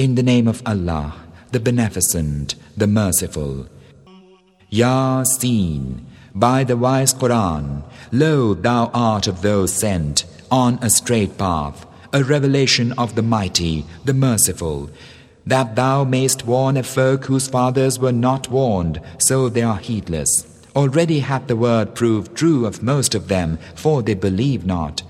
In the name of Allah, the Beneficent, the Merciful. Yasin, by the wise Quran, lo, thou art of those sent on a straight path, a revelation of the Mighty, the Merciful, that thou mayst warn a folk whose fathers were not warned, so they are heedless. Already hath the word proved true of most of them, for they believe not.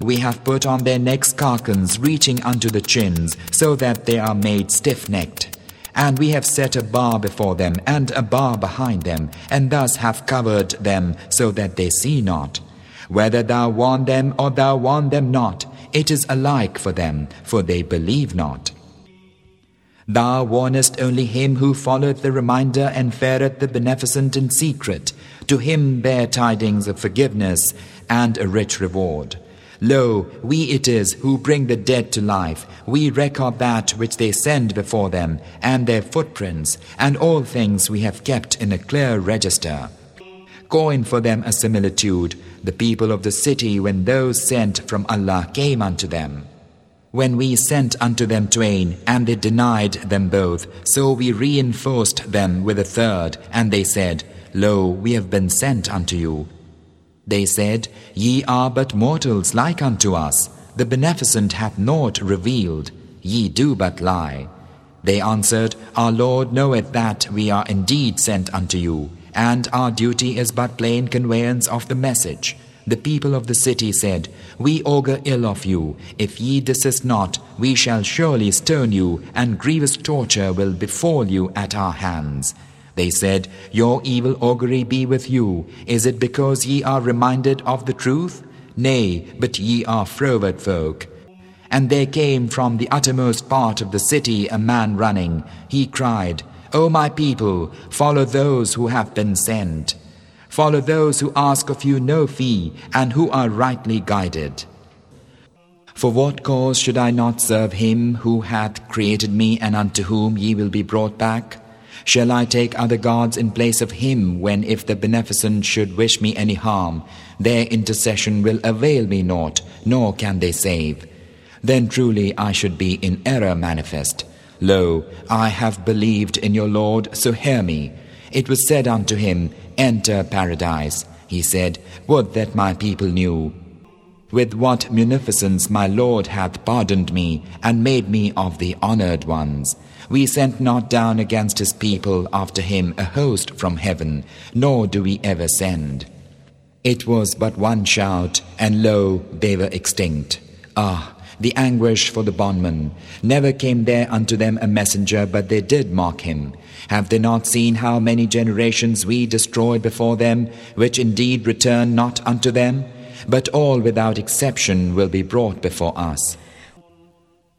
We have put on their necks carcans reaching unto the chins, so that they are made stiff necked. And we have set a bar before them and a bar behind them, and thus have covered them so that they see not. Whether thou warn them or thou warn them not, it is alike for them, for they believe not. Thou warnest only him who followeth the reminder and fareth the beneficent in secret. To him bear tidings of forgiveness and a rich reward. Lo, we it is who bring the dead to life. We record that which they send before them, and their footprints, and all things we have kept in a clear register. Coin for them a similitude, the people of the city when those sent from Allah came unto them. When we sent unto them twain, and they denied them both, so we reinforced them with a third, and they said, Lo, we have been sent unto you. They said, Ye are but mortals like unto us. The Beneficent hath naught revealed. Ye do but lie. They answered, Our Lord knoweth that we are indeed sent unto you, and our duty is but plain conveyance of the message. The people of the city said, We augur ill of you. If ye desist not, we shall surely stone you, and grievous torture will befall you at our hands. They said, Your evil augury be with you. Is it because ye are reminded of the truth? Nay, but ye are froward folk. And there came from the uttermost part of the city a man running. He cried, O my people, follow those who have been sent. Follow those who ask of you no fee and who are rightly guided. For what cause should I not serve him who hath created me and unto whom ye will be brought back? Shall I take other gods in place of him when if the beneficent should wish me any harm, their intercession will avail me naught, nor can they save? Then truly I should be in error manifest. Lo, I have believed in your Lord, so hear me. It was said unto him, Enter paradise. He said, Would that my people knew. With what munificence my Lord hath pardoned me and made me of the honored ones. We sent not down against his people after him a host from heaven, nor do we ever send. It was but one shout, and lo, they were extinct. Ah, the anguish for the bondman. Never came there unto them a messenger, but they did mock him. Have they not seen how many generations we destroyed before them, which indeed return not unto them? But all without exception will be brought before us.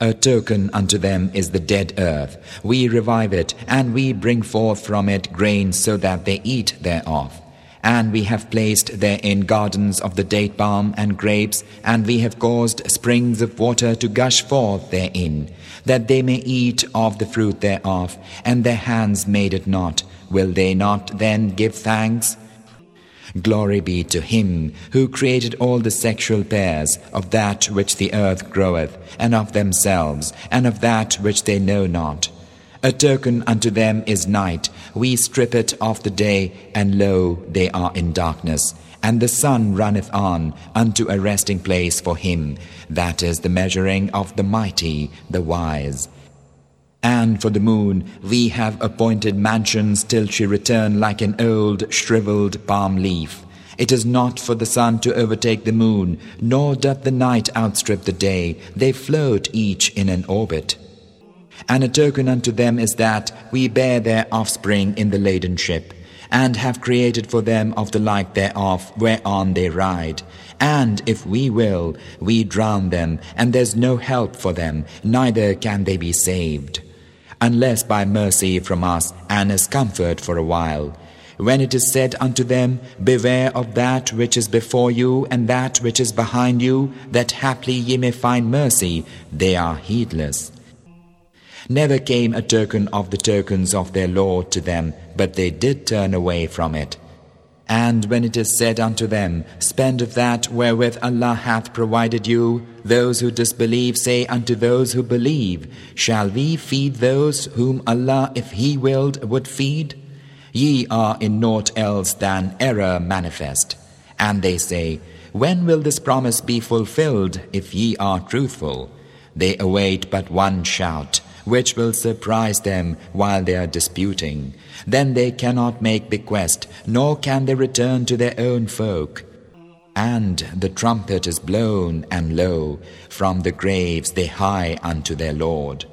A token unto them is the dead earth. We revive it, and we bring forth from it grain so that they eat thereof. And we have placed therein gardens of the date palm and grapes, and we have caused springs of water to gush forth therein that they may eat of the fruit thereof, and their hands made it not. Will they not then give thanks? Glory be to Him who created all the sexual pairs of that which the earth groweth, and of themselves, and of that which they know not. A token unto them is night. We strip it of the day, and lo, they are in darkness and the sun runneth on unto a resting place for him. That is the measuring of the mighty, the wise. And for the moon we have appointed mansions till she return like an old shriveled palm leaf. It is not for the sun to overtake the moon, nor doth the night outstrip the day. They float each in an orbit. And a token unto them is that we bear their offspring in the laden ship and have created for them of the like thereof whereon they ride. And if we will, we drown them, and there's no help for them, neither can they be saved. Unless by mercy from us and as comfort for a while. When it is said unto them, Beware of that which is before you and that which is behind you, that haply ye may find mercy, they are heedless. Never came a token of the tokens of their Lord to them, but they did turn away from it. And when it is said unto them, Spend of that wherewith Allah hath provided you, those who disbelieve say unto those who believe, Shall we feed those whom Allah, if He willed, would feed? Ye are in naught else than error manifest. And they say, When will this promise be fulfilled, if ye are truthful? They await but one shout which will surprise them while they are disputing. Then they cannot make bequest, nor can they return to their own folk. And the trumpet is blown, and lo, from the graves they hie unto their Lord,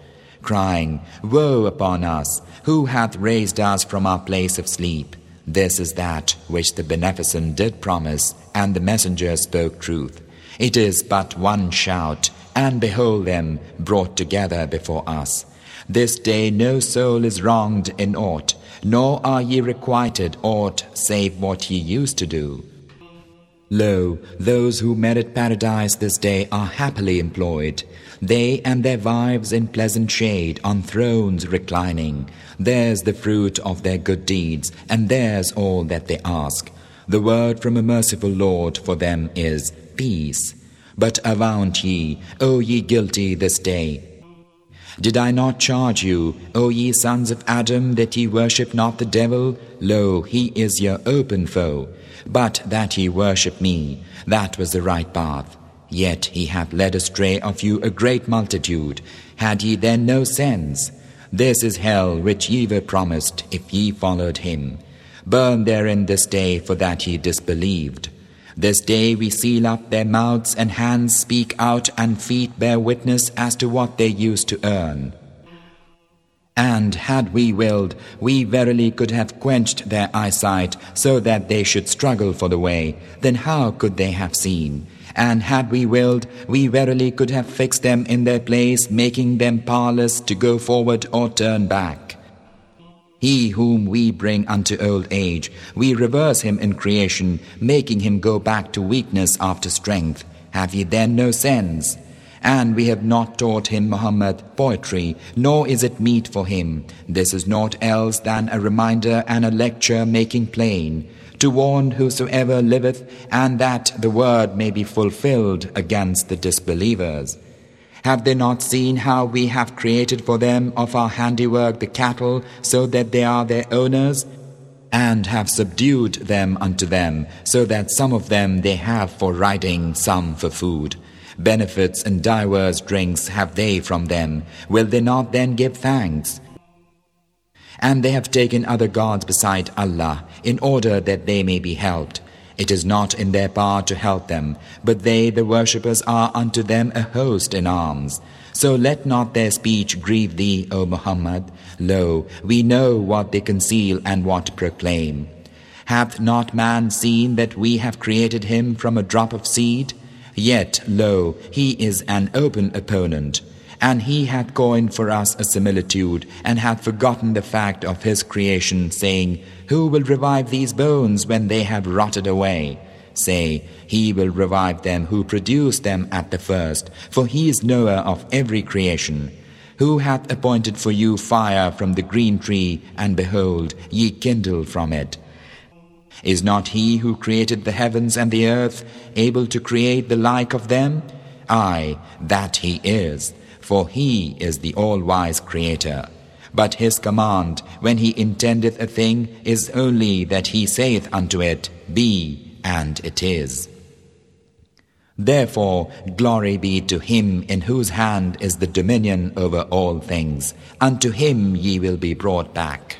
crying, Woe upon us! Who hath raised us from our place of sleep? This is that which the Beneficent did promise, and the Messenger spoke truth. It is but one shout, and behold them brought together before us. This day no soul is wronged in aught, nor are ye requited aught save what ye used to do. Lo, those who merit paradise this day are happily employed, they and their wives in pleasant shade on thrones reclining. Theirs the fruit of their good deeds, and theirs all that they ask. The word from a merciful Lord for them is peace. But avaunt ye, O ye guilty this day. Did I not charge you, O ye sons of Adam, that ye worship not the devil? Lo, he is your open foe. But that ye worship me, that was the right path. Yet he hath led astray of you a great multitude. Had ye then no sense? This is hell which ye were promised, if ye followed him. Burn therein this day for that ye disbelieved. This day we seal up their mouths and hands speak out and feet bear witness as to what they used to earn. And had we willed, we verily could have quenched their eyesight so that they should struggle for the way. Then how could they have seen? And had we willed, we verily could have fixed them in their place, making them powerless to go forward or turn back. He whom we bring unto old age, we reverse him in creation, making him go back to weakness after strength. Have ye then no sense? And we have not taught him Muhammad poetry, nor is it meet for him. This is naught else than a reminder and a lecture making plain, to warn whosoever liveth, and that the word may be fulfilled against the disbelievers. Have they not seen how we have created for them of our handiwork the cattle, so that they are their owners? And have subdued them unto them, so that some of them they have for riding, some for food. Benefits and divers drinks have they from them. Will they not then give thanks? And they have taken other gods beside Allah, in order that they may be helped. It is not in their power to help them, but they, the worshippers, are unto them a host in arms. So let not their speech grieve thee, O Muhammad. Lo, we know what they conceal and what proclaim. Hath not man seen that we have created him from a drop of seed? Yet, lo, he is an open opponent. And he hath coined for us a similitude, and hath forgotten the fact of his creation, saying, Who will revive these bones when they have rotted away? Say, He will revive them who produced them at the first, for He is knower of every creation. Who hath appointed for you fire from the green tree, and behold, ye kindle from it? Is not He who created the heavens and the earth able to create the like of them? Aye, that He is for he is the all-wise creator. But his command, when he intendeth a thing, is only that he saith unto it, Be, and it is. Therefore, glory be to him in whose hand is the dominion over all things. Unto him ye will be brought back.